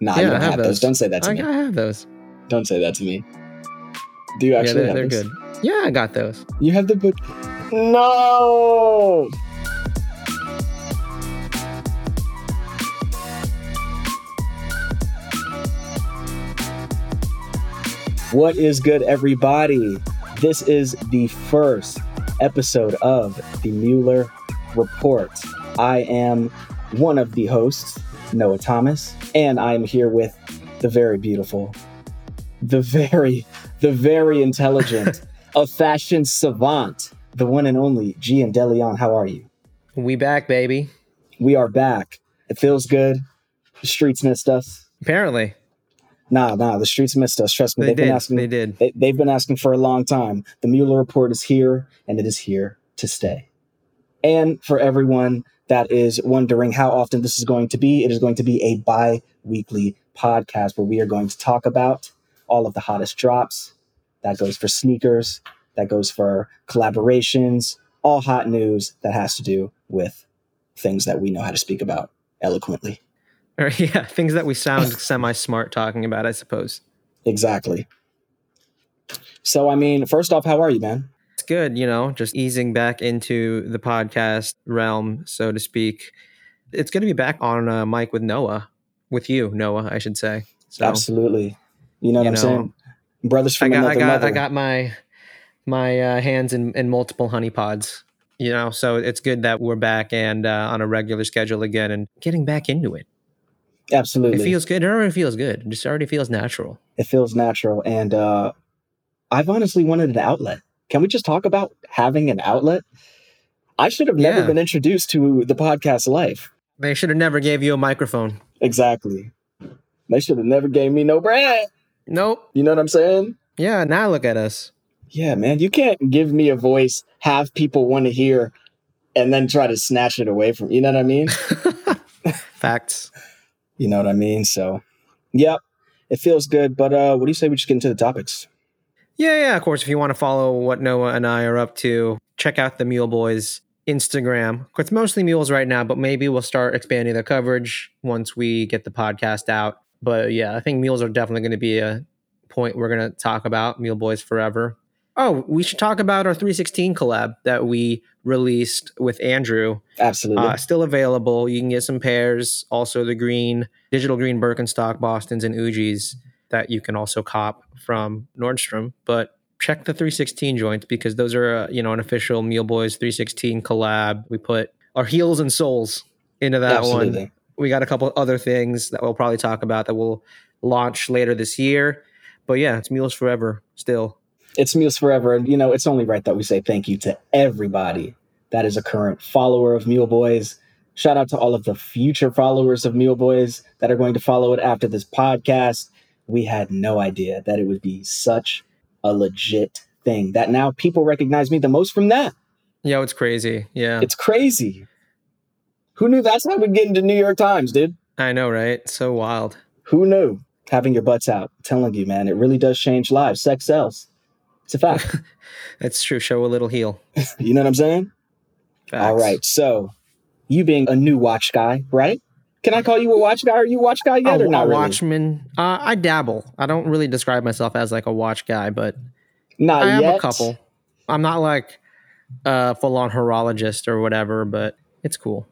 Nah, Yeah, you I don't have have those. those. Don't say that to I, me. I have those. Don't say that to me. Do you Yeah, actually they're, have they're this? good. Yeah, I got those. You have the book. No. What is good, everybody? This is the first episode of the Muler Report. I am one of the hosts, Noah Thomas, and I am here with the very beautiful, the very, the very intelligent, a fashion savant, the one and only Jian DeLeon. How are you? We back, baby. We are back. It feels good. The streets missed us. Apparently, Nah, nah, the streets missed us. Trust me, they they've been asking. They did. They, they've been asking for a long time. The Muler report is here, and it is here to stay. And for everyone that is wondering how often this is going to be, it is going to be a bi weekly podcast where we are going to talk about all of the hottest drops. That goes for sneakers, that goes for collaborations, all hot news that has to do with things that we know how to speak about eloquently. Or, yeah, things that we sound semi-smart talking about, I suppose. Exactly. So, I mean, first off, how are you, man? Good, you know, just easing back into the podcast realm, so to speak. It's going to be back on uh, mic with Noah, with you, Noah, I should say. So, Absolutely. You know what You I'm know, saying? Brothers I from got, I another got, mother. I got my my uh, hands in, in multiple honey pods. You know, so it's good that we're back and uh, on a regular schedule again and getting back into it. Absolutely. It feels good. It already feels good. It just already feels natural. it feels natural. And uh, I've honestly wanted an outlet. Can we just talk about having an outlet? I should have never Yeah. been introduced to the podcast life. They should have never gave you a microphone. Exactly. They should have never gave me no bread. Nope. You know what I'm saying? Yeah. Now look at us. Yeah, man. You can't give me a voice, have people want to hear, and then try to snatch it away from you know what I mean? Facts. You know what I mean? So, yep, it feels good. But uh, what do you say we just get into the topics? Yeah, yeah. Of course, if you want to follow what Noah and I are up to, check out the Mule Boys Instagram. It's mostly mules right now, but maybe we'll start expanding the coverage once we get the podcast out. But yeah, I think mules are definitely going to be a point we're going to talk about. Mule Boys forever. Oh, we should talk about our 316 collab that we released with Andrew. Absolutely. Uh, still available. You can get some pairs. Also, the green, digital green Birkenstock Boston's and Ujis that you can also cop from Nordstrom. But check the 316 joints because those are, uh, you know, an official Mule Boys 316 collab. We put our heels and soles into that one. We got a couple other things that we'll probably talk about that we'll launch later this year. But yeah, it's Mules Forever still. It's Mules Forever. And, you know, it's only right that we say thank you to everybody that is a current follower of Mule Boys. Shout out to all of the future followers of Mule Boys that are going to follow it after this podcast. We had no idea that it would be such a legit thing that now people recognize me the most from that. Yo, it's crazy. Yeah, It's crazy. Who knew that's how we'd get into New York Times, dude? I know, right? So wild. Who knew? Having your butts out. I'm telling you, man, it really does change lives. Sex sells. It's a fact. That's true. Show a little heel. you know what I'm saying? All Facts. right. So, you being a new watch guy, right? Can I call you a watch guy? Are you a watch guy yet a, or not a really? watchman. Uh, I dabble. I don't really describe myself as like a watch guy, but Not I yet. a couple. I'm not like a full on horologist or whatever, but it's cool.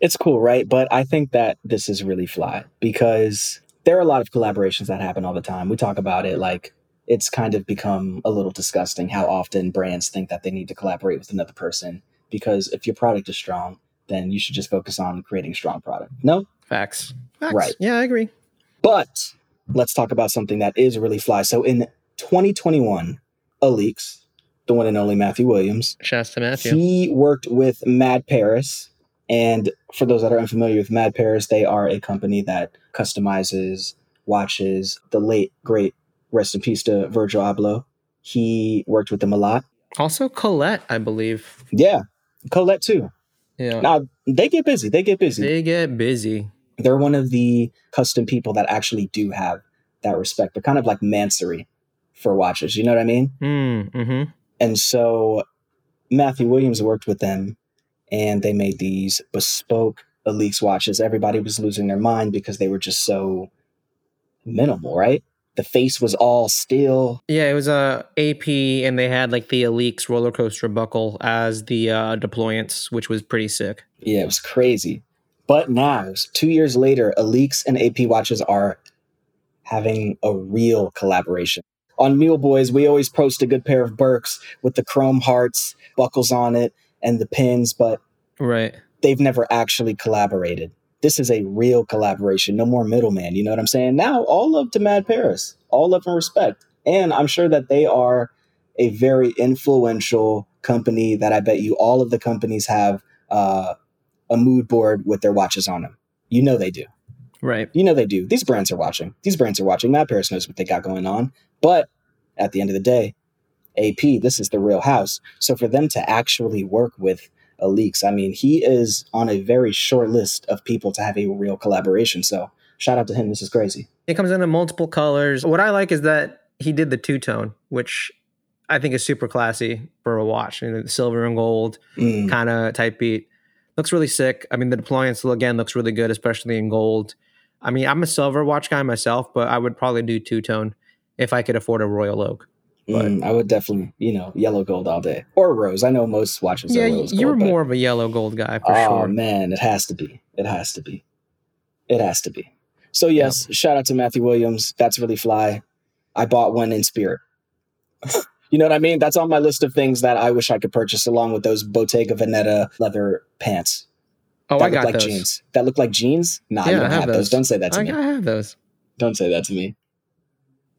It's cool, right? But I think that this is really fly because there are a lot of collaborations that happen all the time. We talk about it like it's kind of become a little disgusting how often brands think that they need to collaborate with another person because if your product is strong, then you should just focus on creating strong product. No? Facts. Facts. Right. Yeah, I agree. But let's talk about something that is really fly. So in 2021, Alyx, the one and only Matthew Williams, Shouts to Matthew. he worked with Mad Paris. And for those that are unfamiliar with Mad Paris, they are a company that customizes watches. The late, great, rest in peace to Virgil Abloh. He worked with them a lot. also, Colette, I believe. Yeah. Colette too. Yeah. Now, they get busy. They get busy. They get busy. They're one of the custom people that actually do have that respect. They're kind of like Mansory for watches. You know what I mean? Mm, mm-hmm. And so Matthew Williams worked with them and they made these bespoke Alyx watches, everybody was losing their mind because they were just so minimal, right? The face was all steel. Yeah, it was a AP, and they had like the Alyx roller coaster buckle as the uh, deployant, which was pretty sick. Yeah, it was crazy. But now, two years later, Alyx and AP watches are having a real collaboration. On Mule Boys, we always post a good pair of Birks with the chrome hearts, buckles on it, and the pins, but right, they've never actually collaborated. This is a real collaboration. No more middleman. You know what I'm saying? Now, all love to Mad Paris, all love and respect. And I'm sure that they are a very influential company that I bet you all of the companies have uh, a mood board with their watches on them. You know they do. Right. You know they do. These brands are watching. These brands are watching. Mad Paris knows what they got going on. But at the end of the day, AP, this is the real house. So for them to actually work with Alyx, I mean, he is on a very short list of people to have a real collaboration. So shout out to him. This is crazy. It comes in multiple colors. What I like is that he did the two tone, which I think is super classy for a watch. You know, silver and gold mm. kind of type beat looks really sick. I mean, the deployant again looks really good, especially in gold. I mean, I'm a silver watch guy myself, but I would probably do two tone if I could afford a Royal Oak. Mm, I would definitely, you know, yellow gold all day or rose. I know most watches. Are rose. Yeah, you're gold, more of a yellow gold guy for oh, sure. Oh man, it has to be. It has to be. It has to be. So yes, yep. shout out to Matthew Williams. That's really fly. I bought one in spirit. you know what I mean? That's on my list of things that I wish I could purchase along with those Bottega Veneta leather pants. Oh, that I got like those. jeans. That look like jeans? Nah, yeah, you don't I have, have those. those. Don't say that to I, me. I have those. Don't say that to me.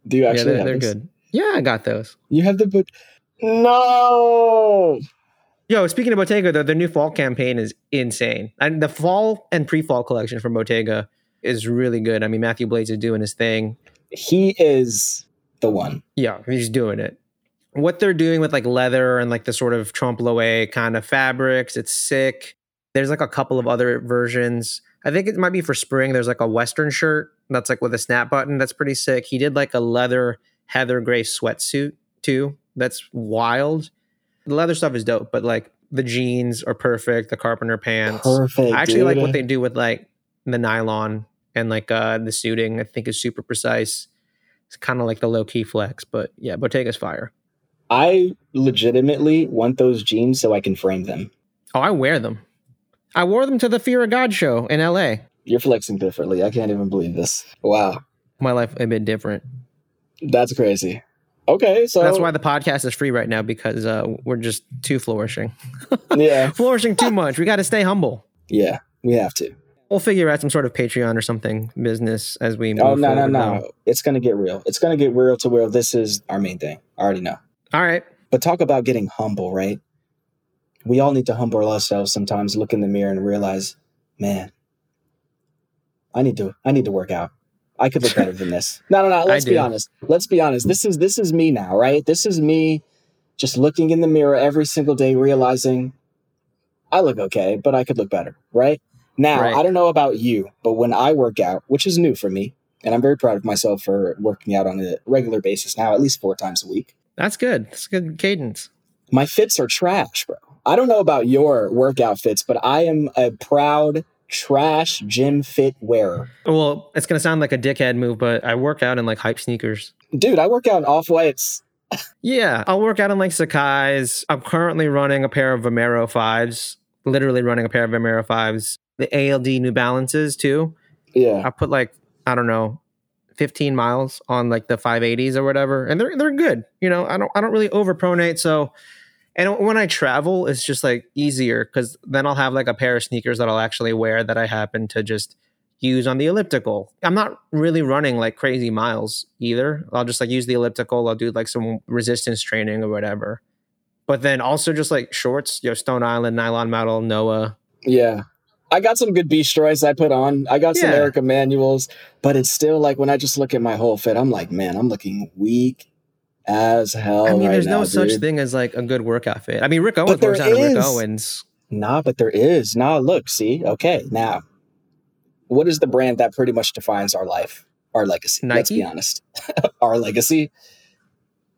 Do you actually yeah, they're, have they're good. Yeah, I got those. You have the but no. Yo, speaking of Bottega, though, their new fall campaign is insane. And the fall and pre-fall collection from Bottega is really good. I mean, Matthieu Blazy is doing his thing. He is the one. Yeah, he's doing it. What they're doing with like leather and like the sort of trompe l'oeil kind of fabrics, it's sick. There's like a couple of other versions. I think it might be for spring. There's like a Western shirt that's like with a snap button. That's pretty sick. He did like a leather heather gray sweatsuit too. That's wild. The leather stuff is dope, but like the jeans are perfect. The carpenter pants. Perfect. I actually dude. like what they do with like the nylon and like uh the suiting. I think is super precise. It's kind of like the low key flex, but yeah, Bottega's fire. I legitimately want those jeans so I can frame them. Oh, I wear them. I wore them to the Fear of God show in LA. You're flexing differently. I can't even believe this. Wow. My life a bit different. That's crazy. Okay, so that's why the podcast is free right now because uh, we're just too flourishing. yeah, flourishing too much. We got to stay humble. Yeah, we have to. We'll figure out some sort of Patreon or something business as we. Move oh no no no! Now. It's gonna get real. It's gonna get real to where this is our main thing. I already know. All right. But talk about getting humble, right? we all need to humble ourselves sometimes, look in the mirror and realize, man, I need to I need to work out. I could look better than this. No, no, no. Let's be honest. Let's be honest. This is this is me now, right? This is me just looking in the mirror every single day, realizing I look okay, but I could look better, right? Now, right. I don't know about you, but when I work out, which is new for me, and I'm very proud of myself for working out on a regular basis now, at least four times a week. That's good. That's good cadence. My fits are trash, bro. I don't know about your workout fits, but I am a proud trash gym fit wearer. Well, it's gonna sound like a dickhead move, but I work out in like hype sneakers. Dude, I work out in off whites. yeah, I'll work out in like Sacai's. I'm currently running a pair of Vomero fives. Literally running a pair of Vomero fives. The ALD New Balances too. Yeah, I put like I don't know 15 miles on like the 580s or whatever and they're they're good you know i don't i don't really overpronate so and when I travel, it's just like easier because then I'll have like a pair of sneakers that I'll actually wear that I happen to just use on the elliptical. I'm not really running like crazy miles either. I'll just like use the elliptical. I'll do like some resistance training or whatever. But then also just like shorts, you know, Stone Island, Nylon Metal, Noah. Yeah. I got some good beach Stroys I put on. I got some yeah. Eric Emanuels, but it's still like when I just look at my whole fit, I'm like, man, I'm looking weak as hell. I mean, right there's now, no dude. such thing as like a good workout fit. I mean, Rick Owens works out Rick Owens. Nah, but there is. Nah, look, see, okay, now, what is the brand that pretty much defines our life, our legacy? Nike? Let's be honest, our legacy.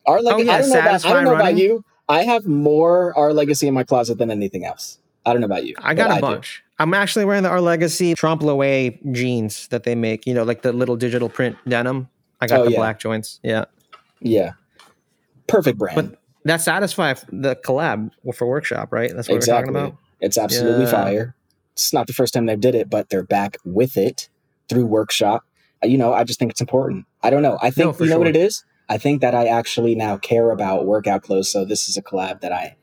Our oh, legacy. Oh, yeah, I don't know, about, I don't know running. about you. I have more our legacy in my closet than anything else. I don't know about you. I got a do. bunch. I'm actually wearing the Our Legacy Trompe l'Oeil jeans that they make. You know, like the little digital print denim. I got Oh, the yeah. black joints. Yeah, Yeah. Perfect brand. but that satisfies the collab for workshop, right? That's what exactly. we're talking about. It's absolutely Yeah. fire. It's not the first time they did it, but they're back with it through workshop. Uh, You know, I just think it's important. I don't know. I think No, you know what it is. I think that I actually now care about workout clothes. So this is a collab that I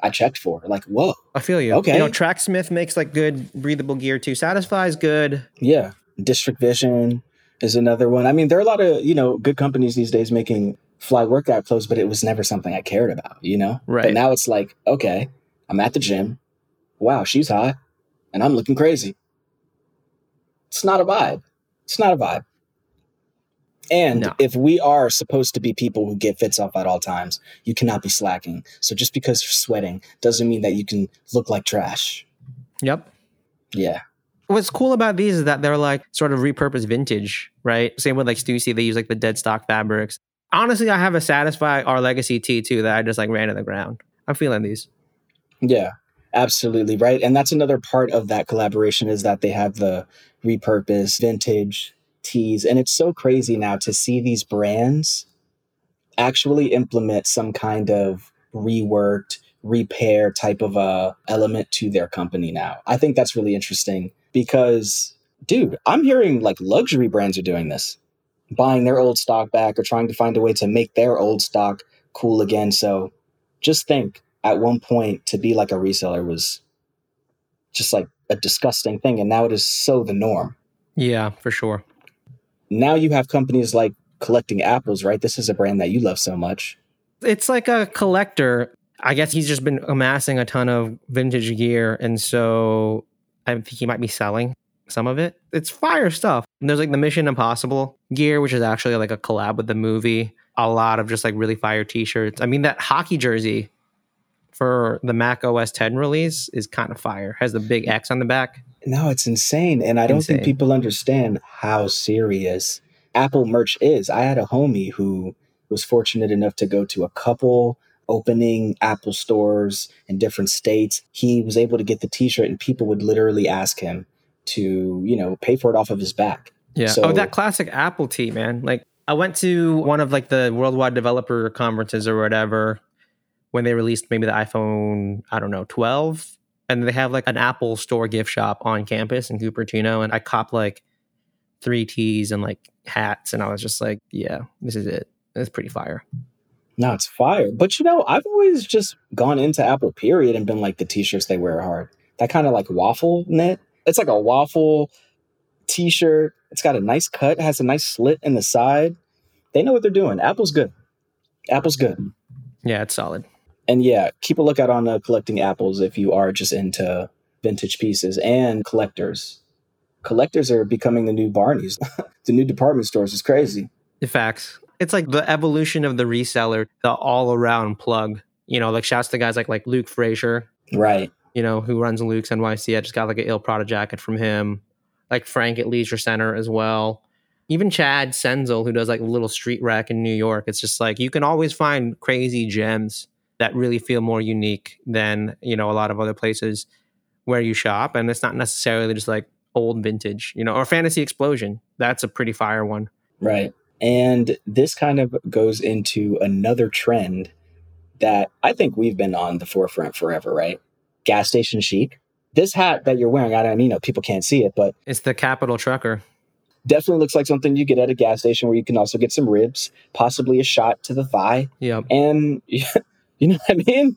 I checked for. Like, whoa, I feel you. Okay. You know, Tracksmith makes like good breathable gear too. Satisfy's good. yeah. District Vision is another one. I mean, there are a lot of you know good companies these days making fly workout clothes, but it was never something I cared about. You know, Right. But now it's like, okay, I'm at the gym. Wow, she's hot, and I'm looking crazy. It's not a vibe. It's not a vibe. And No. if we are supposed to be people who get fits off at all times, you cannot be slacking. So just because you're sweating doesn't mean that you can look like trash. Yep. Yeah. What's cool about these is that they're like sort of repurposed vintage, right? Same with like Stussy, they use like the dead stock fabrics. Honestly, I have a Satisfy Our Legacy tee too that I just like ran to the ground. I'm feeling these. Yeah, absolutely right. And that's another part of that collaboration is that they have the repurposed vintage tees. And it's so crazy now to see these brands actually implement some kind of reworked, repair type of a element to their company now. I think that's really interesting because dude, I'm hearing like luxury brands are doing this. Buying their old stock back or trying to find a way to make their old stock cool again. So just think at one point to be like a reseller was just like a disgusting thing and now it is so the norm Yeah, for sure. now you have companies like collecting apples right this is a brand that you love so much It's like a collector. I guess he's just been amassing a ton of vintage gear. And so I think he might be selling some of it. It's fire stuff. And there's like the Mission Impossible gear, which is actually like a collab with the movie. A lot of just like really fire t shirts. I mean, that hockey jersey for the Mac OS 10 release is kind of fire. Has the big X on the back. no it's insane and i don't think people understand how serious apple merch is i had a homie who was fortunate enough to go to a couple opening apple stores in different states he was able to get the t-shirt and people would literally ask him to you know pay for it off of his back Yeah. So- oh, that classic Apple tee, man. Like I went to one of like the worldwide developer conferences or whatever when they released maybe the iPhone, I don't know, 12. And they have like an Apple store gift shop on campus in Cupertino. And I copped like three tees and like hats. And I was just like, yeah, this is it. It's pretty fire. No, it's fire. But you know, I've always just gone into Apple period and been like the t-shirts they wear are hard. That kind of like waffle knit. It's like a waffle t-shirt. It's got a nice cut, has a nice slit in the side. They know what they're doing. Apple's good. Apple's good. Yeah, it's solid. And yeah, keep a lookout on uh, collecting apples if you are just into vintage pieces and collectors. Collectors are becoming the new Barneys. the new department stores is crazy. The facts. It's like the evolution of the reseller, the all around plug. You know, like shouts to guys like like Luke Frazier, Right. You know, who runs Luke's NYC. I just got like an ill Prada jacket from him. Like Frank at Leisure Center as well. Even Chad Senzel, who does like a little street rack in New York. It's just like you can always find crazy gems that really feel more unique than, you know, a lot of other places where you shop. And it's not necessarily just like old vintage, you know, or Fantasy Explosion. That's a pretty fire one. Right. And this kind of goes into another trend that I think we've been on the forefront forever, right? Gas station chic. This hat that you're wearing, I don't you know, people can't see it, but It's the Capital Trucker. definitely looks like something you get at a gas station where you can also get some ribs, possibly a shot to the thigh. Yep. And you know what I mean?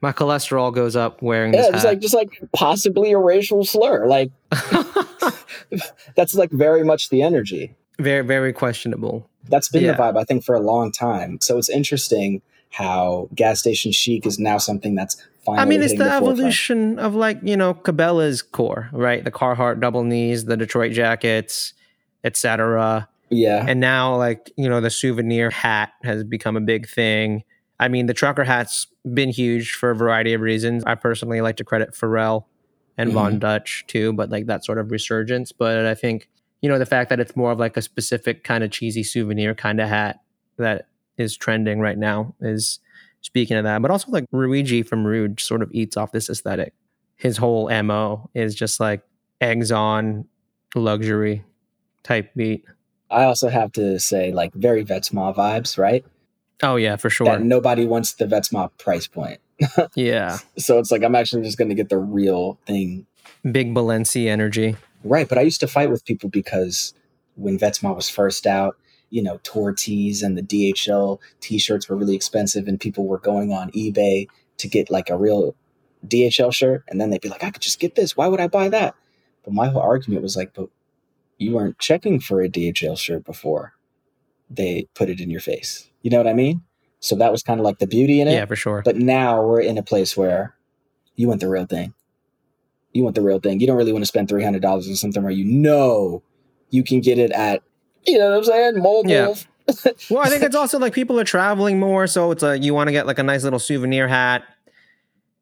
My cholesterol goes up wearing Yeah, this it's hat. like just like possibly a racial slur. Like that's like very much the energy. very, very questionable. That's been Yeah. the vibe, I think, for a long time. So it's interesting how gas station chic is now something that's. I mean, it's the, forefront. evolution of like, you know, Cabela's core, right? The Carhartt double knees, the Detroit jackets, etc. Yeah, And now like, you know, the souvenir hat has become a big thing. I mean, the trucker hat's been huge for a variety of reasons. I personally like to credit Pharrell and mm-hmm. Von Dutch too, but like that sort of resurgence. But I think, you know, the fact that it's more of like a specific kind of cheesy souvenir kind of hat that is trending right now is speaking of that. But also like Luigi from Rhude sort of eats off this aesthetic. his whole mo is just like eggs on luxury type beat. I also have to say, like, very Vetements vibes, right? Oh yeah, for sure. That nobody wants the Vetements price point. yeah, So it's like I'm actually just going to get the real thing. big Balenci energy. Right. But I used to fight with people because when Vetements was first out, you know, tour tees and the DHL t shirts were really expensive, and people were going on eBay to get like a real DHL shirt. And then they'd be like, I could just get this. Why would I buy that? But my whole argument was like, but you weren't checking for a DHL shirt before they put it in your face. You know what I mean? So that was kind of like the beauty in it. Yeah, for sure. But now we're in a place where you want the real thing. You want the real thing. You don't really want to spend three hundred dollars on something where you know you can get it at, you know what I'm saying, Mold Yeah. Well, I think it's also like people are traveling more, so it's like you want to get like a nice little souvenir hat.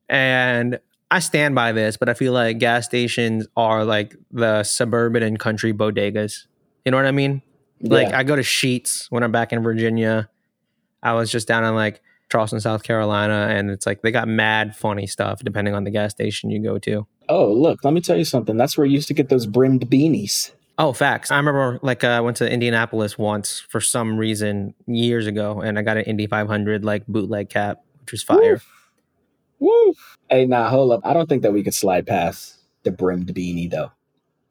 And I stand by this, but I feel like gas stations are like the suburban and country bodegas. You know what I mean? Like Yeah. I go to Sheetz when I'm back in Virginia. I was just down in like Charleston, South Carolina, and it's like they got mad funny stuff depending on the gas station you go to. oh, look, let me tell you something. That's where you used to get those brimmed beanies. Oh, facts. I remember like uh, I went to Indianapolis once for some reason years ago, and I got an Indy 500 like bootleg cap, which was fire. Woo. Hey, nah, hold up. I don't think that we could slide past the brimmed beanie though.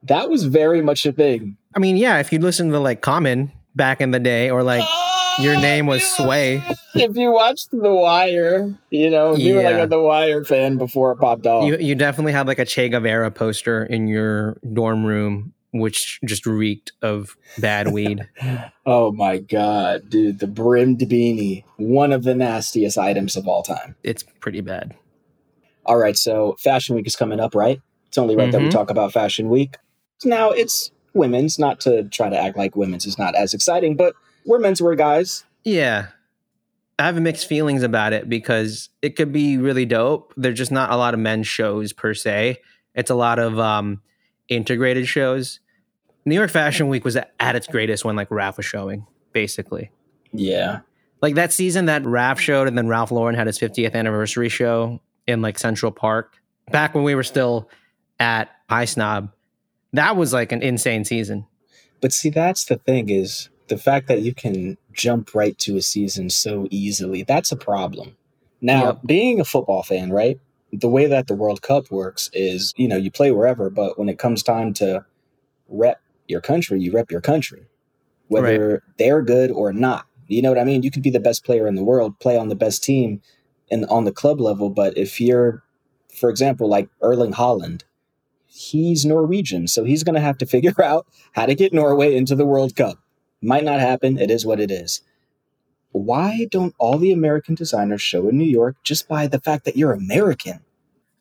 That was very much a thing. I mean, yeah, if you listen to like Common back in the day, or like your name was Sway. If you watched The Wire, you know, you were like a The Wire fan before it popped off. You you definitely had like a Che Guevara poster in your dorm room, which just reeked of bad weed. Oh my god, dude, the brimmed beanie, one of the nastiest items of all time. it's pretty bad. All right, so Fashion Week is coming up, right? It's only right that we Mhm. talk about Fashion Week. Now, it's women's, not to try to act like women's is not as exciting, but we're menswear guys. Yeah. I have mixed feelings about it because it could be really dope. There's just not a lot of men's shows per se. It's a lot of um, integrated shows. New York Fashion Week was at its greatest when like Ralph was showing, basically. Yeah. Like that season that Ralph showed, and then Ralph Lauren had his 50th anniversary show in like Central Park. Back when we were still at High Snob, that was like an insane season. But see, that's the thing is the fact that you can jump right to a season so easily. That's a problem. Now, Yep. being a football fan, right? The way that the World Cup works is, you know, you play wherever, but when it comes time to rep your country, you rep your country, whether they're good or not. You know what I mean? You could be the best player in the world, play on the best team and on the club level, but if you're, for example, like Erling Haaland, he's Norwegian, so he's going to have to figure out how to get Norway into the World Cup. Might not happen. It is what it is. Why don't all the American designers show in New York just by the fact that you're American?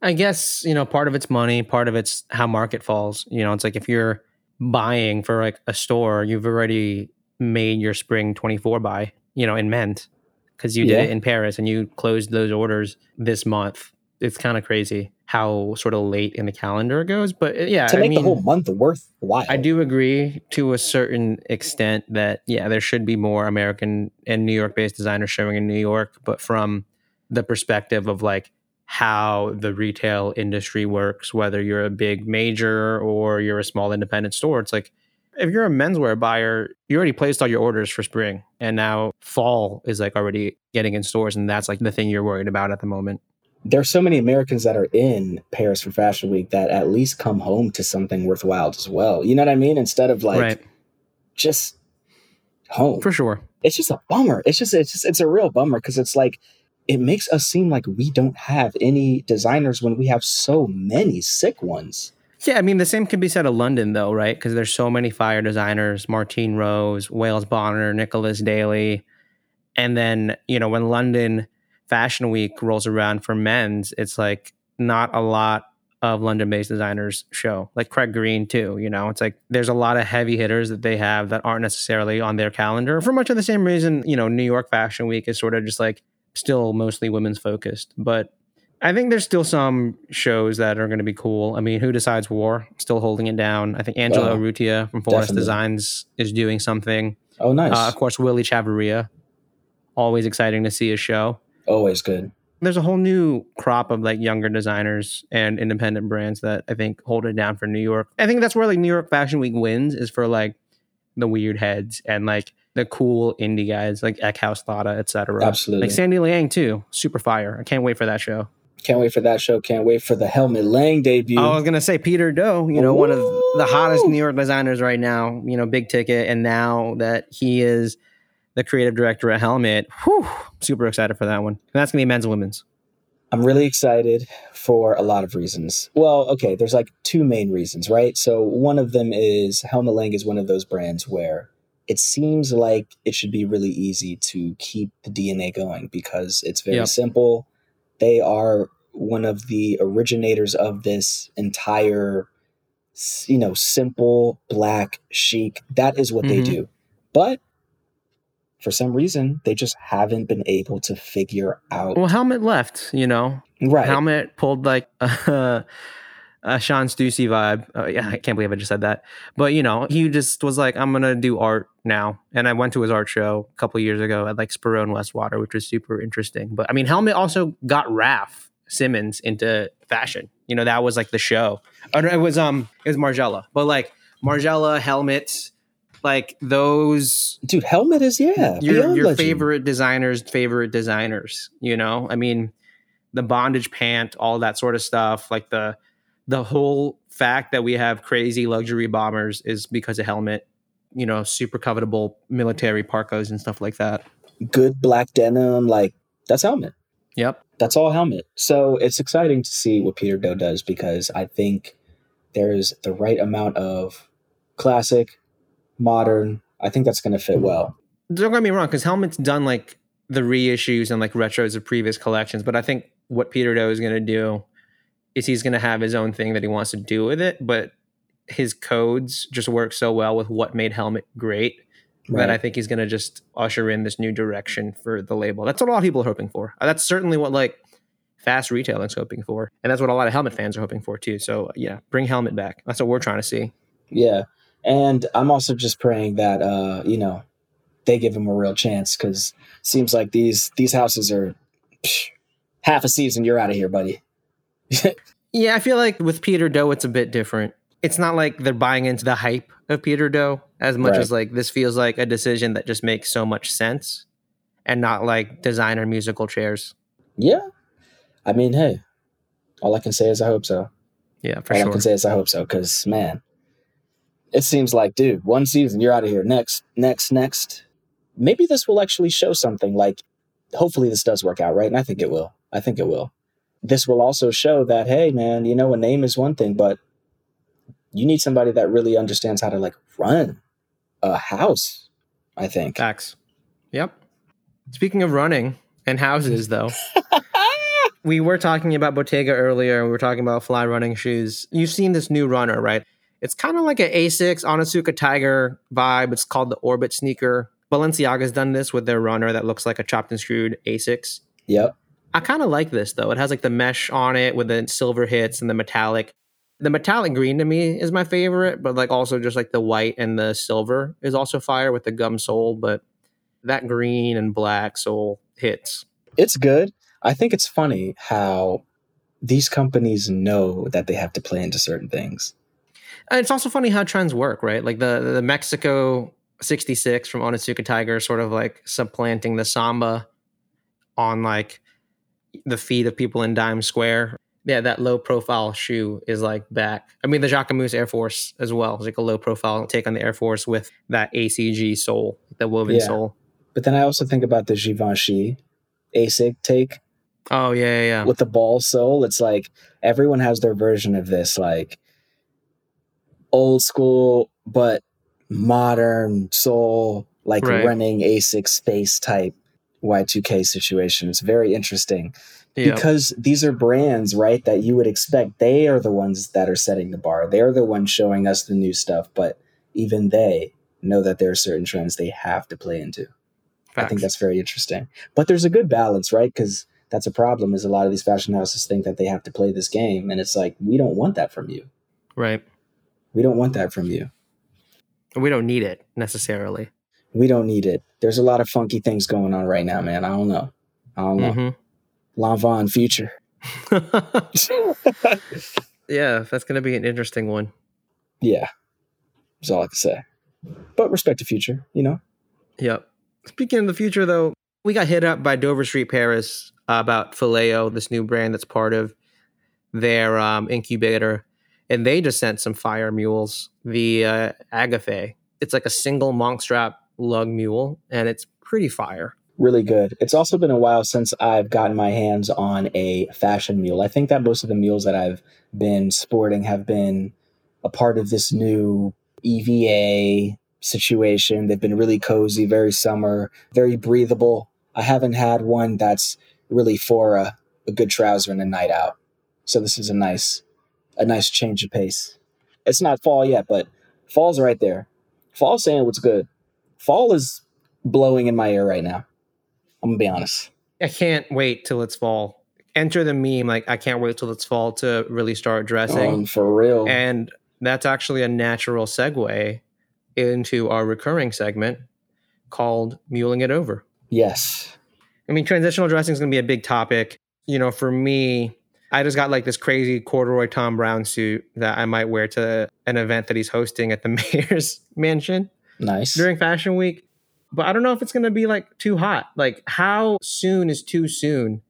I guess, you know, part of it's money, part of it's how market falls. You know, it's like if you're buying for like a store, you've already made your spring 24 buy, you know, in Ment because you did Yeah. it in Paris and you closed those orders this month. It's kind of crazy how sort of late in the calendar it goes. But uh, yeah, to I make mean, the whole month worthwhile. I do agree to a certain extent that yeah, there should be more American and New York based designers showing in New York, but from the perspective of like how the retail industry works, whether you're a big major or you're a small independent store, it's like if you're a menswear buyer, you already placed all your orders for spring and now fall is like already getting in stores and that's like the thing you're worried about at the moment. There's so many Americans that are in Paris for Fashion Week that at least come home to something worthwhile as well. You know what I mean? Instead of like right. just home. For sure. it's just a bummer. It's just it's just it's a real bummer because it's like it makes us seem like we don't have any designers when we have so many sick ones. Yeah, I mean the same could be said of London though, right? Because there's so many fire designers: Martine Rose, Wales Bonner, Nicholas Daley, and then you know when London Fashion Week rolls around for men's, it's like not a lot of London-based designers show. Like Craig Green too. You know, it's like there's a lot of heavy hitters that they have that aren't necessarily on their calendar for much of the same reason. You know, New York Fashion Week is sort of just like still mostly women's focused, but I think there's still some shows that are going to be cool. I mean, Who Decides War still holding it down. I think Angela Oh, Urrutia from Forest. Designs is doing something. Oh, nice. Uh, of course, Willie Chavarria. Always exciting to see a show. Always good. There's a whole new crop of like younger designers and independent brands that I think hold it down for New York. I think that's where like New York Fashion Week wins is for like the weird heads and like the cool indie guys like Eckhaus Latta, etc. Absolutely. Like Sandy Liang too. Super fire. I can't wait for that show. Can't wait for that show. Can't wait for the Helmut Lang debut. I was gonna say Peter Do, you know, one of the hottest New York designers right now, you know, big ticket. And now that he is the creative director at Helmut, whew, super excited for that one. And that's gonna be men's and women's. I'm really excited for a lot of reasons. Well, okay, there's like two main reasons, right? So one of them is Helmut Lang is one of those brands where it seems like it should be really easy to keep the DNA going because it's very Yep. simple. They are one of the originators of this entire you know, simple black chic. That is what they Mhm. do. But for some reason, they just haven't been able to figure out Well, Helmut left, you know. right. Helmut pulled like a, a Shawn Stussy vibe. Uh, yeah, I can't believe I just said that. But you know, he just was like, I'm gonna do art now. And I went to his art show a couple years ago at like Sperone Westwater, which was super interesting. But I mean, Helmut also got Raf Simons into fashion. You know, that was like the show. Oh, it was um it was Margiela. But like Margiela, Helmut, like those Dude, Helmut is yeah. your your legend. favorite designers favorite designers you know i mean the bondage pant all that sort of stuff like the the whole fact that we have crazy luxury bombers is because of helmut you know super covetable military parkas and stuff like that good black denim, like that's Helmut. yep That's all Helmut. So it's exciting to see what Peter Do does because I think there's the right amount of classic, modern. I think that's going to fit well. don't get me wrong because helmut's done like the reissues and like retros of previous collections but i think what peter do is going to do is he's going to have his own thing that he wants to do with it but his codes just work so well with what made helmut great that I think he's going to just usher in this new direction for the label. That's what a lot of people are hoping for. That's certainly what like fast retailing is hoping for, and that's what a lot of helmut fans are hoping for too. So yeah, bring helmut back. That's what we're trying to see. Yeah. And I'm also just praying that uh, you know, they give him a real chance cuz seems like these these houses are psh, half a season you're out of here, buddy. Yeah, I feel like with Peter Do, it's a bit different. It's not like they're buying into the hype of Peter Do as much Right. as like this feels like a decision that just makes so much sense, and not like designer musical chairs. yeah. I mean, hey. All I can say is I hope so. Yeah, for All I can say is I hope so, because man, it seems like, dude, one season you're out of here. Next, next, next. Maybe this will actually show something. Like, hopefully this does work out, right? And I think it will. I think it will. This will also show that, hey, man, you know, a name is one thing, but you need somebody that really understands how to like run a house. I think. Facts. Yep. Speaking of running and houses, though, we were talking about Bottega earlier. We were talking about fly running shoes. You've seen this new runner, right? It's kind of like an Asics Onitsuka Tiger vibe. It's called the Orbit sneaker. Balenciaga's done this with their runner that looks like a chopped and screwed Asics. Yep. I kind of like this though. It has like the mesh on it with the silver hits and the metallic. The metallic green to me is my favorite, but like also just like the white and the silver is also fire with the gum sole. But that green and black sole hits. It's good. I think it's funny how these companies know that they have to play into certain things. And it's also funny how trends work, right? Like the the Mexico 66 from Onitsuka Tiger sort of like supplanting the samba on like the feet of people in Dime Square. Yeah, that low profile shoe is like back. I mean, the Jacquemus Air Force as well. It's like a low profile take on the Air Force with that ACG sole, the woven Yeah. sole. But then I also think about the Givenchy ASIC take Oh yeah, yeah, yeah. with the ball sole. It's like everyone has their version of this, like old school but modern soul, like Right. running ASIC space type Y2K situation. It's very interesting yeah. because these are brands, right, that you would expect. They are the ones that are setting the bar. They're the ones showing us the new stuff, but even they know that there are certain trends they have to play into. I think that's very interesting. But there's a good balance, right? Because that's a problem. Is a lot of these fashion houses think that they have to play this game, and it's like we don't want that from you. right. We don't want that from you. We don't need it necessarily. We don't need it. There's a lot of funky things going on right now, man. I don't know. I don't know. hmm Lanvin future. yeah, that's going to be an interesting one. Yeah, that's all I can say. But respect the future, you know. Yep. Speaking of the future, though, we got hit up by Dover Street Paris about Phileo, this new brand that's part of their um, incubator, and they just sent some fire mules. The uh. It's like a single monk strap lug mule, and it's pretty fire. Really good. It's also been a while since I've gotten my hands on a fashion mule. I think that most of the mules that I've been sporting have been a part of this new EVA situation. They've been really cozy, very summer, very breathable. I haven't had one that's really for a, a good trouser and a night out. So this is a nice, a nice change of pace. It's not fall yet, but fall's right there. Fall's saying what's good. Fall is blowing in my ear right now. I'm gonna be honest. I can't wait till it's fall. Enter the meme like I can't wait till it's fall to really start dressing. Um, for real. And that's actually a natural segue into our recurring segment called Muling It Over. Yes. I mean, transitional dressing is going to be a big topic. You know, for me, I just got like this crazy corduroy Thom Browne suit that I might wear to an event that he's hosting at the mayor's mansion. Nice. During Fashion Week. But I don't know if it's going to be like too hot. Like, how soon is too soon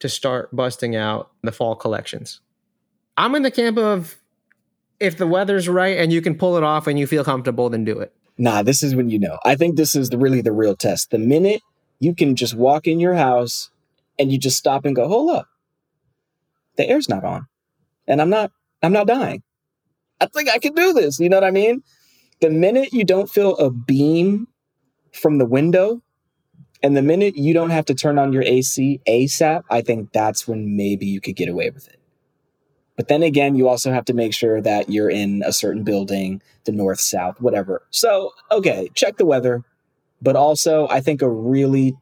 to start busting out the fall collections? I'm in the camp of if the weather's right and you can pull it off and you feel comfortable, then do it. Nah, this is when you know. I think this is the, really the real test. The minute you can just walk in your house and you just stop and go, hold up, the air's not on, and I'm not, I'm not dying. I think I can do this. You know what I mean? The minute you don't feel a beam from the window, and the minute you don't have to turn on your AC ASAP, I think that's when maybe you could get away with it. But then again, you also have to make sure that you're in a certain building, the north, south, whatever. So, okay, check the weather. But also, I think a really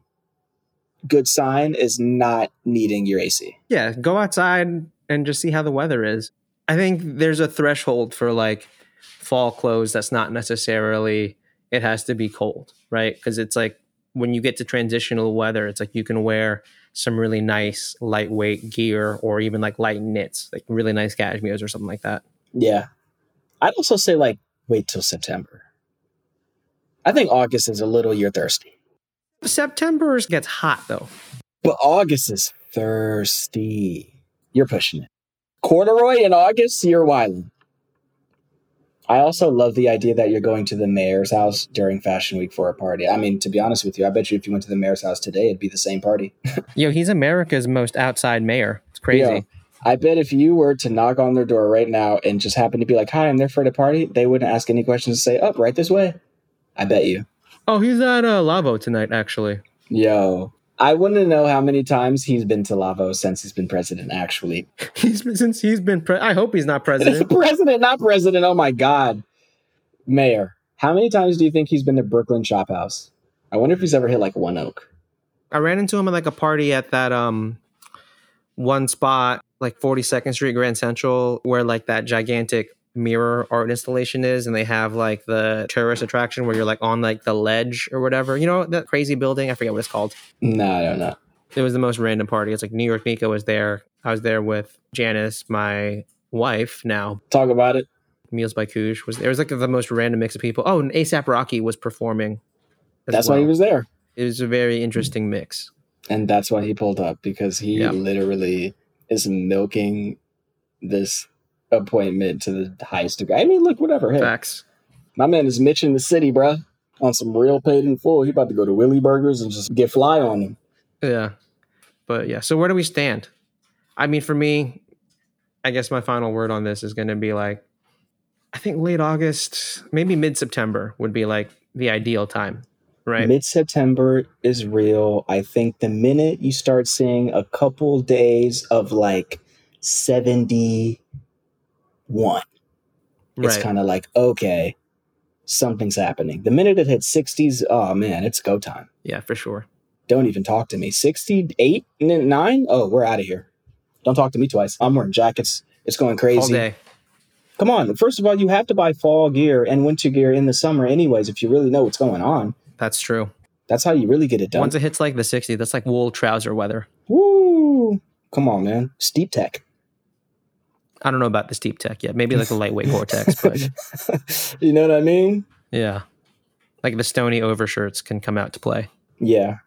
good sign is not needing your AC. Yeah, go outside and just see how the weather is. I think there's a threshold for like fall clothes that's not necessarily it has to be cold, right? Because it's like when you get to transitional weather, it's like you can wear some really nice lightweight gear or even like light knits, like really nice cashmere's or something like that. Yeah. I'd also say like wait till September. I think August is a little you're thirsty. September gets hot though. But August is thirsty. You're pushing it. Corduroy in August, you're wilding. I also love the idea that you're going to the mayor's house during Fashion Week for a party. I mean, to be honest with you, I bet you if you went to the mayor's house today, it'd be the same party. Yo, he's America's most outside mayor. It's crazy. Yo, I bet if you were to knock on their door right now and just happen to be like, "Hi, I'm there for the party," they wouldn't ask any questions. And say, "Up, oh, right this way." I bet you. Oh, he's at uh, Lavo tonight, actually. Yo, I want to know how many times he's been to Lavo since he's been president. Actually, he's been, since he's been. Pre- I hope he's not president. president, not president. Oh my god, mayor. How many times do you think he's been to Brooklyn Chop House? I wonder if he's ever hit like One Oak. I ran into him at like a party at that um one spot, like 42nd Street Grand Central, where like that gigantic mirror art installation is and they have like the tourist attraction where you're like on like the ledge or whatever. You know that crazy building? I forget what it's called. No i don't know. It was the most random party. It's like new york Nico was there. I was there with janice my wife now. Talk about it. Meals by Koosh was there. It was like the most random mix of people. Oh and asap rocky was performing that's well. why he was there. It was a very interesting mix. And that's why he pulled up because he yep. literally is milking this appointment to the highest degree. I mean, look, whatever. Hey, Facts. My man is Mitch in the city, bruh. On some real paid in full. He about to go to Willie Burgers and just get fly on them. Yeah. But yeah, so where do we stand? I mean, for me, I guess my final word on this is going to be like, I think late August, maybe mid September would be like the ideal time, right? Mid September is real. I think the minute you start seeing a couple days of like 70, one. Right. It's kind of like, okay, something's happening. The minute it hits 60s, oh man, it's go time. Yeah, for sure. Don't even talk to me. 68, 9? Oh, we're out of here. Don't talk to me twice. I'm wearing jackets. It's going crazy. Come on. First of all, you have to buy fall gear and winter gear in the summer, anyways, if you really know what's going on. That's true. That's how you really get it done. Once it hits like the 60, that's like wool trouser weather. Woo! Come on, man. Steep tech. I don't know about the steep tech yet. Maybe like a lightweight Gore-Tex, but you know what I mean? yeah, like the stony overshirts can come out to play. Yeah.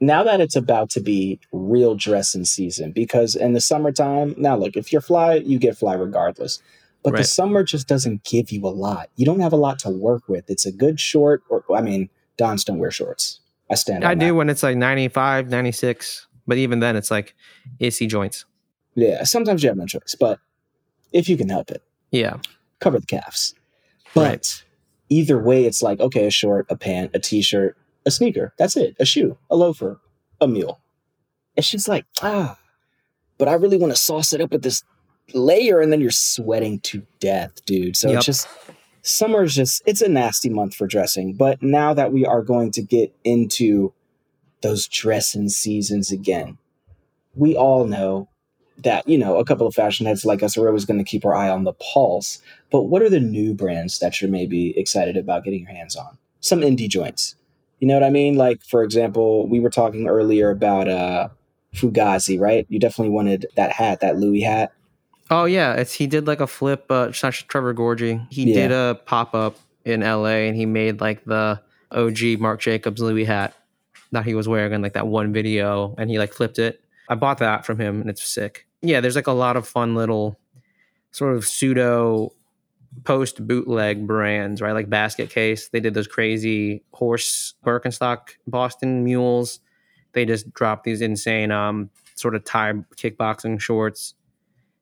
Now that it's about to be real dressing season, because in the summertime, now look, if you're fly, you get fly regardless. But the summer just doesn't give you a lot. You don't have a lot to work with. It's a good short, or I mean, Dons don't wear shorts. I stand. I do that. when it's like 95, 96, but even then it's like Issey joints. Yeah, sometimes you have no choice, but if you can help it, Yeah. cover the calves. But Right. either way, it's like okay, a short, a pant, a t-shirt, a sneaker. That's it. A shoe, a loafer, a mule. It's just like ah, but I really want to sauce it up with this layer, and then you're sweating to death, dude. So Yep. it's just summer's just it's a nasty month for dressing. But now that we are going to get into those dressing seasons again, we all know that you know a couple of fashion heads like us are always going to keep our eye on the pulse. But what are the new brands that you're maybe excited about getting your hands on? Some indie joints. You know what I mean? Like for example, we were talking earlier about uh Fugazi, right? You definitely wanted that hat, that Louis hat. Oh yeah, it's he did like a flip. Uh, Sasha Trevor Gorgie. He Yeah. did a pop up in L.A. and he made like the OG Marc Jacobs Louis hat that he was wearing in like that one video, and he like flipped it. I bought that from him, and it's sick. Yeah, there's like a lot of fun little sort of pseudo post bootleg brands, right? Like Basket Case, they did those crazy horse Birkenstock Boston mules. They just dropped these insane um sort of Thai kickboxing shorts.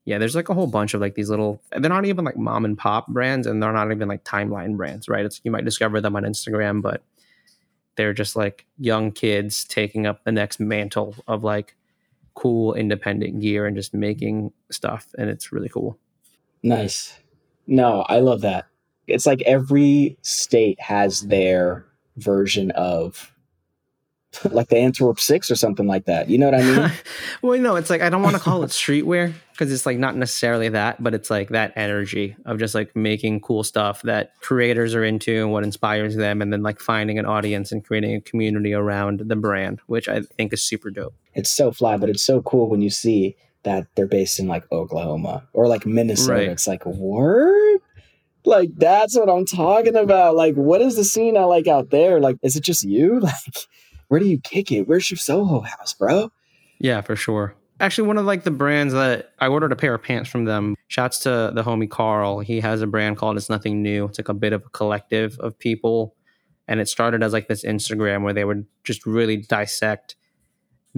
Yeah, there's like a whole bunch of like these little. They're not even like mom and pop brands, and they're not even like timeline brands, right? It's you might discover them on Instagram, but they're just like young kids taking up the next mantle of like cool independent gear and just making stuff, and it's really cool. Nice. No, I love that. It's like every state has their version of like the Antwerp Six or something like that. You know what I mean? well, no, it's like I don't want to call it streetwear because it's like not necessarily that, but it's like that energy of just like making cool stuff that creators are into and what inspires them, and then like finding an audience and creating a community around the brand, which I think is super dope. It's so fly, but it's so cool when you see that they're based in like Oklahoma or like Minnesota. Right. It's like word. Like that's what I'm talking about. Like, what is the scene I like out there? Like, is it just you? Like, where do you kick it? Where's your Soho house, bro? Yeah, for sure. Actually, one of like the brands that I ordered a pair of pants from them. Shouts to the homie Carl. He has a brand called It's Nothing New. It's like a bit of a collective of people. And it started as like this Instagram where they would just really dissect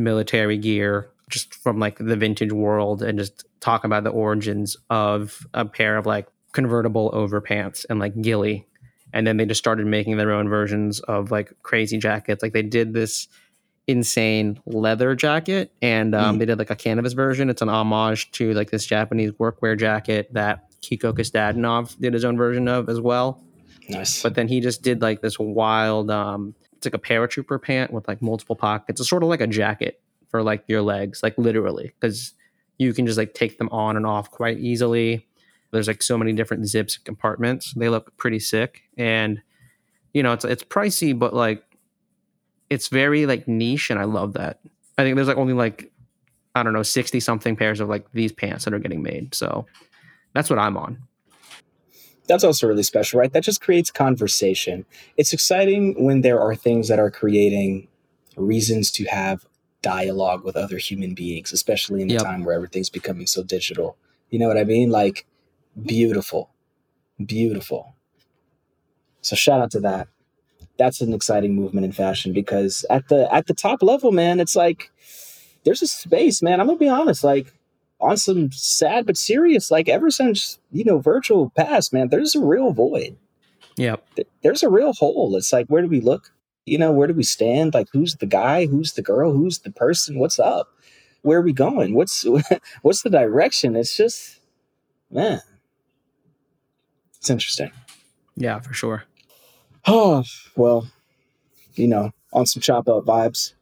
military gear just from like the vintage world and just talk about the origins of a pair of like convertible overpants and like ghillie. And then they just started making their own versions of like crazy jackets. Like they did this insane leather jacket and um, Mm. they did like a canvas version it's an homage to like this japanese workwear jacket that kiko kostadinov did his own version of as well Nice. but then he just did like this wild um it's like a paratrooper pant with like multiple pockets. It's sort of like a jacket for like your legs like literally because you can just like take them on and off quite easily. There's like so many different zips and compartments. They look pretty sick. And you know it's it's pricey but like it's very like niche and i love that. I think there's like only like i don't know 60 something pairs of like these pants that are getting made. So that's what i'm on that's also really special, right? That just creates conversation. It's exciting when there are things that are creating reasons to have dialogue with other human beings, especially in a Yep. time where everything's becoming so digital. You know what I mean? Like, beautiful, beautiful. So shout out to that. That's an exciting movement in fashion because at the at the top level, man, it's like there's a space, man. I'm gonna be honest, like on some sad but serious, like ever since you know Virgil passed, man, there's a real void. Yeah, There's a real hole. It's like where do we look? You know, where do we stand? Like who's the guy? Who's the girl? Who's the person? What's up? Where are we going? What's what's the direction? It's just man. It's interesting. yeah for sure Oh, well, you know, on some chop up vibes.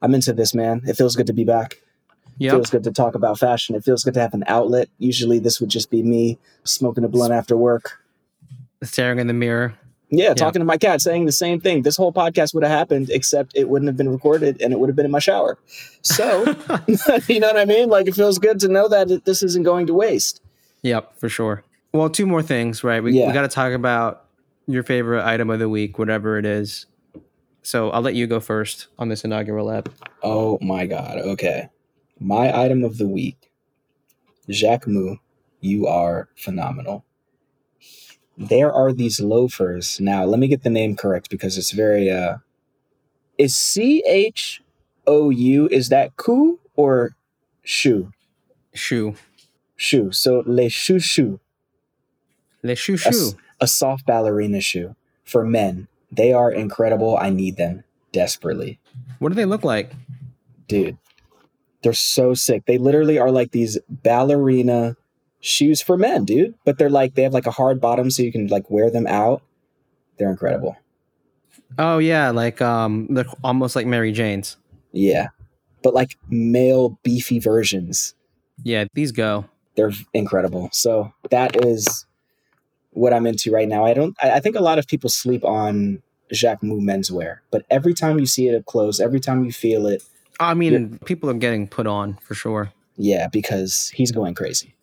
I'm into this, man. It feels good to be back. It yep feels good to talk about fashion. It feels good to have an outlet. Usually this would just be me smoking a blunt after work. staring in the mirror Yeah, talking to my cat, saying the same thing. This whole podcast would have happened, except it wouldn't have been recorded and it would have been in my shower. So, you know what I mean? Like, it feels good to know that this isn't going to waste. Yep, for sure. Well, two more things, right? We, Yeah. we got to talk about your favorite item of the week, whatever it is. So I'll let you go first on this inaugural app. Oh my God. Okay. My item of the week Jacquemus, you are phenomenal. There are these loafers. Now, let me get the name correct because it's very, uh, is C H O U, is that coup or shoe? Shoe. Shoe. So, les. Le shoe a, shoe. s- a soft ballerina shoe for men. They are incredible. I need them desperately. What do they look like? Dude, they're so sick. They literally are like these ballerina shoes for men, dude. But they're like, they have like a hard bottom so you can like wear them out. They're incredible. Oh yeah, like um, they're almost like Mary Jane's. Yeah. But like male beefy versions. Yeah, these go. They're incredible. So that is what I'm into right now. I don't, I I think a lot of people sleep on Jacquemus menswear, but every time you see it up close, every time you feel it, I mean, people are getting put on for sure. yeah, because he's going crazy.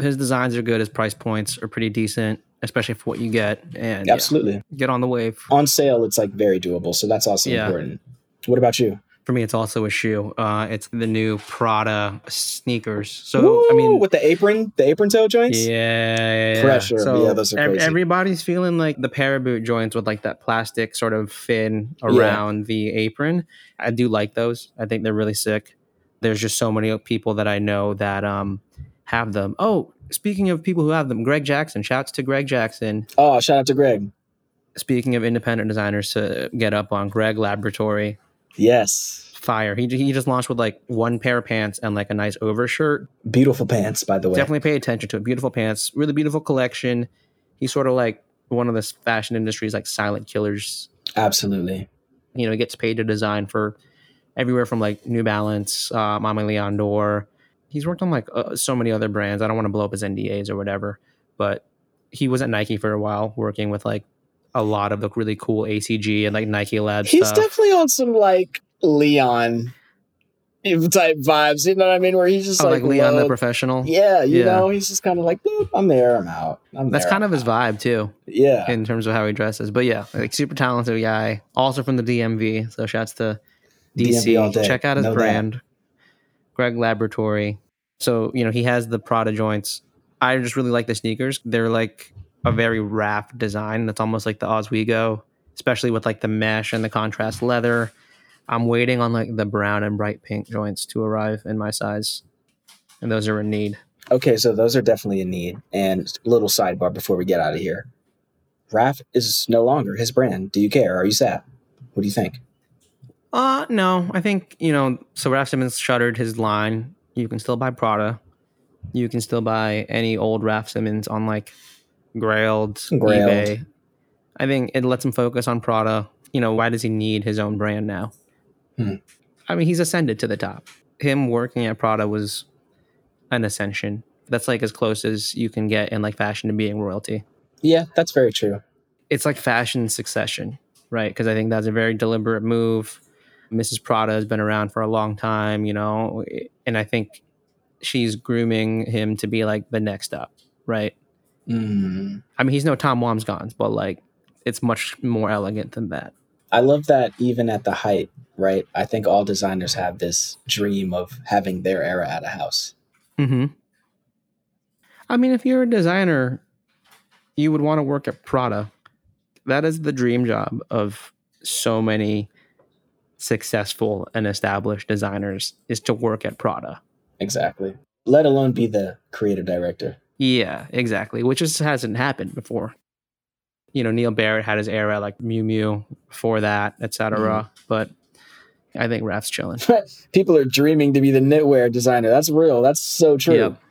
His designs are good. His price points are pretty decent, especially for what you get. And yeah, Absolutely. get on the wave. On sale, it's like very doable. So that's also Yeah. important. What about you? For me, it's also a shoe. Uh, it's the new Prada sneakers. So I mean, with the apron, the apron toe joints. Yeah, yeah, yeah. Pressure. So Yeah, those are crazy. everybody's feeling like the paraboot joints with like that plastic sort of fin Yeah. around the apron. I do like those. I think they're really sick. There's just so many people that I know that um have them. Oh, speaking of people who have them, Greg Jackson. Shouts to Greg Jackson. Oh, shout out to Greg. Speaking of independent designers to get up on Greg Laboratory. Yes, Fire. He, he just launched with like one pair of pants and like a nice overshirt. beautiful pants, by the way. Definitely pay attention to it. Beautiful pants, really beautiful collection. He's sort of like one of the fashion industry's like silent killers. Absolutely. You know, he gets paid to design for everywhere from like New Balance, uh, Aimé Leon Dore. He's worked on like uh, so many other brands. I don't want to blow up his NDAs or whatever, but he was at Nike for a while, working with like a lot of the really cool ACG and like Nike Lab He's stuff. definitely on some like Leon type vibes. You know what I mean? Where he's just oh, like, Leon the professional. Yeah, you Yeah. know, he's just kind of like, "Boop, I'm there, I'm out. I'm That's there, kind of I'm his out." vibe too. Yeah. in terms of how he dresses. But yeah, like super talented guy. Also from the DMV. So shouts to DC. DMV all day. Check out his brand. Greg Laboratory. So, you know, he has the Prada joints. I just really like the sneakers. They're like a very wrap design. That's almost like the Oswego, especially with like the mesh and the contrast leather. I'm waiting on like the brown and bright pink joints to arrive in my size. And those are in need. Okay, so those are definitely a need. And a little sidebar before we get out of here. Raf is no longer his brand. Do you care? Are you sad? What do you think? Uh no, I think you know. So Raf Simons shuttered his line. You can still buy Prada. You can still buy any old Raf Simons on like Grailed, Grailed. eBay. I think it lets him focus on Prada. You know, why does he need his own brand now? Hmm. I mean, he's ascended to the top. Him working at Prada was an ascension. That's like as close as you can get in like fashion to being royalty. Yeah, that's very true. It's like fashion succession, right? Because I think that's a very deliberate move. Mrs. Prada has been around for a long time, you know, and I think she's grooming him to be like the next up, right? Mm. I mean, he's no Tom Wambsgans, but like it's much more elegant than that. I love that even at the height, right? I think all designers have this dream of having their era at a house. Mm-hmm. I mean, if you're a designer, you would want to work at Prada. That is the dream job of so many successful and established designers is to work at Prada. Exactly. Let alone be the creative director. Yeah, exactly. Which just hasn't happened before. You know, Neil Barrett had his era like Miu Miu before that, etc. Mm-hmm. But I think Raf's chilling. People are dreaming to be the knitwear designer. That's real. That's so true. Yep.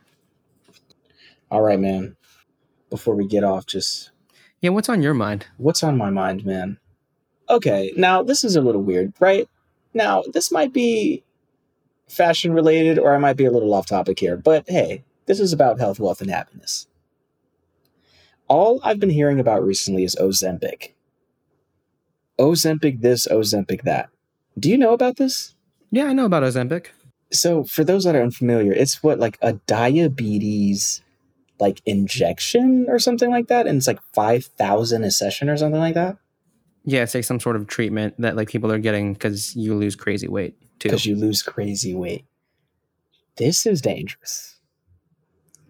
All right, man. Before we get off, just Yeah, what's on your mind? what's on my mind, man? Okay, now this is a little weird, right? Now, this might be fashion related or I might be a little off topic here, but hey, this is about health, wealth, and happiness. All I've been hearing about recently is Ozempic. Ozempic this, Ozempic that. Do you know about this? Yeah, I know about Ozempic. So, for those that are unfamiliar, it's what like a diabetes like injection or something like that, and it's like five thousand a session or something like that. Yeah, it's like some sort of treatment that like people are getting because you lose crazy weight too. Because you lose crazy weight. This is dangerous.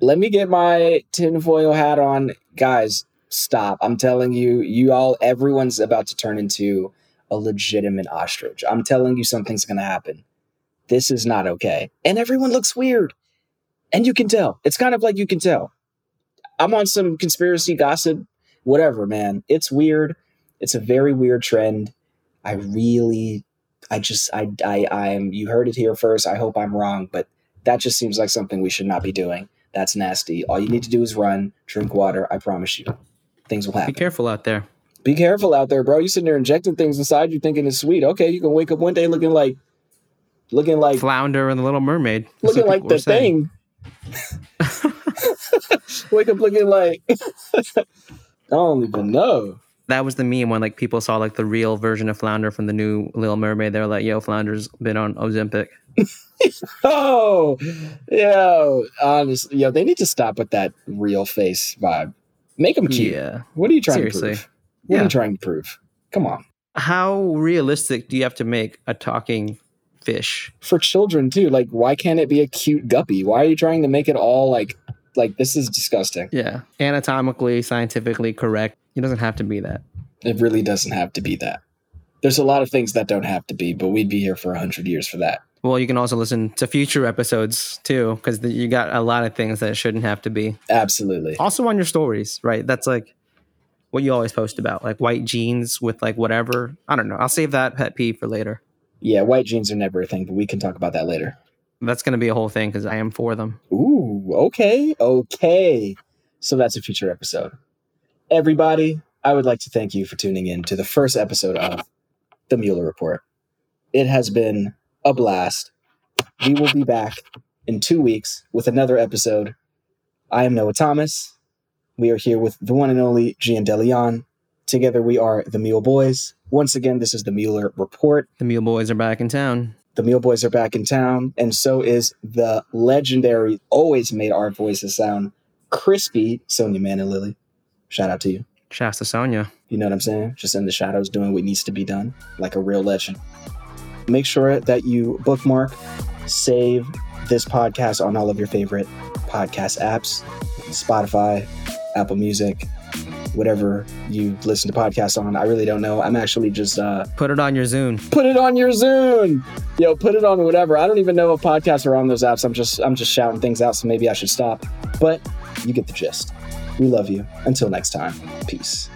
Let me get my tinfoil hat on, guys. Stop! I'm telling you, you all, everyone's about to turn into a legitimate ostrich. I'm telling you, something's gonna happen. This is not okay, and everyone looks weird, and you can tell. It's kind of like you can tell. I'm on some conspiracy gossip, whatever, man. It's weird. It's a very weird trend. I really, I just, I, I, I'm. You heard it here first. I hope I'm wrong, but that just seems like something we should not be doing. That's nasty. All you need to do is run, drink water. I promise you, things will happen. Be careful out there. Be careful out there, bro. You sitting there injecting things inside you, thinking it's sweet. Okay, you can wake up one day looking like, looking like Flounder and the Little Mermaid. That's looking like the saying. thing. wake up looking like. I don't even know. That was the meme when like people saw like the real version of Flounder from the new Little Mermaid. They were like, "Yo, Flounder's been on Ozempic." Oh, yo, honestly, yo, they need to stop with that real face vibe. Make them cute. Yeah. What are you trying Seriously. to prove? What are you trying to prove? Come on. How realistic do you have to make a talking fish? For children too, like why can't it be a cute guppy? Why are you trying to make it all like like this is disgusting? Yeah, anatomically, scientifically correct. It doesn't have to be that. It really doesn't have to be that. There's a lot of things that don't have to be, but we'd be here for a hundred years for that. Well, you can also listen to future episodes too, because you got a lot of things that shouldn't have to be. Absolutely. Also on your stories, right? That's like what you always post about, like white jeans with like whatever. I don't know. I'll save that pet peeve for later. Yeah, white jeans are never a thing, but we can talk about that later. That's going to be a whole thing because I am for them. Ooh, okay, okay. So that's a future episode. Everybody, I would like to thank you for tuning in to the first episode of the Muler Report. It has been a blast. We will be back in two weeks with another episode. I am Noah Thomas. We are here with the one and only Jian DeLeon. Together we are the Mule Boys. Once again, this is the Muler Report. The Mule Boys are back in town. The Mule Boys are back in town, and so is the legendary, always made our voices sound crispy, Sonia Man and Lily. Shout out to you. Shasta Sonia. You know what I'm saying? Just in the shadows doing what needs to be done, like a real legend. Make sure that you bookmark, save this podcast on all of your favorite podcast apps Spotify, Apple Music, whatever you listen to podcasts on. I really don't know. I'm actually just uh, Put it on your Zune. put it on your Zune. Yo, put it on whatever. I don't even know if podcasts are on those apps. I'm just I'm just shouting things out, so maybe I should stop. But you get the gist. We love you. Until next time. Peace.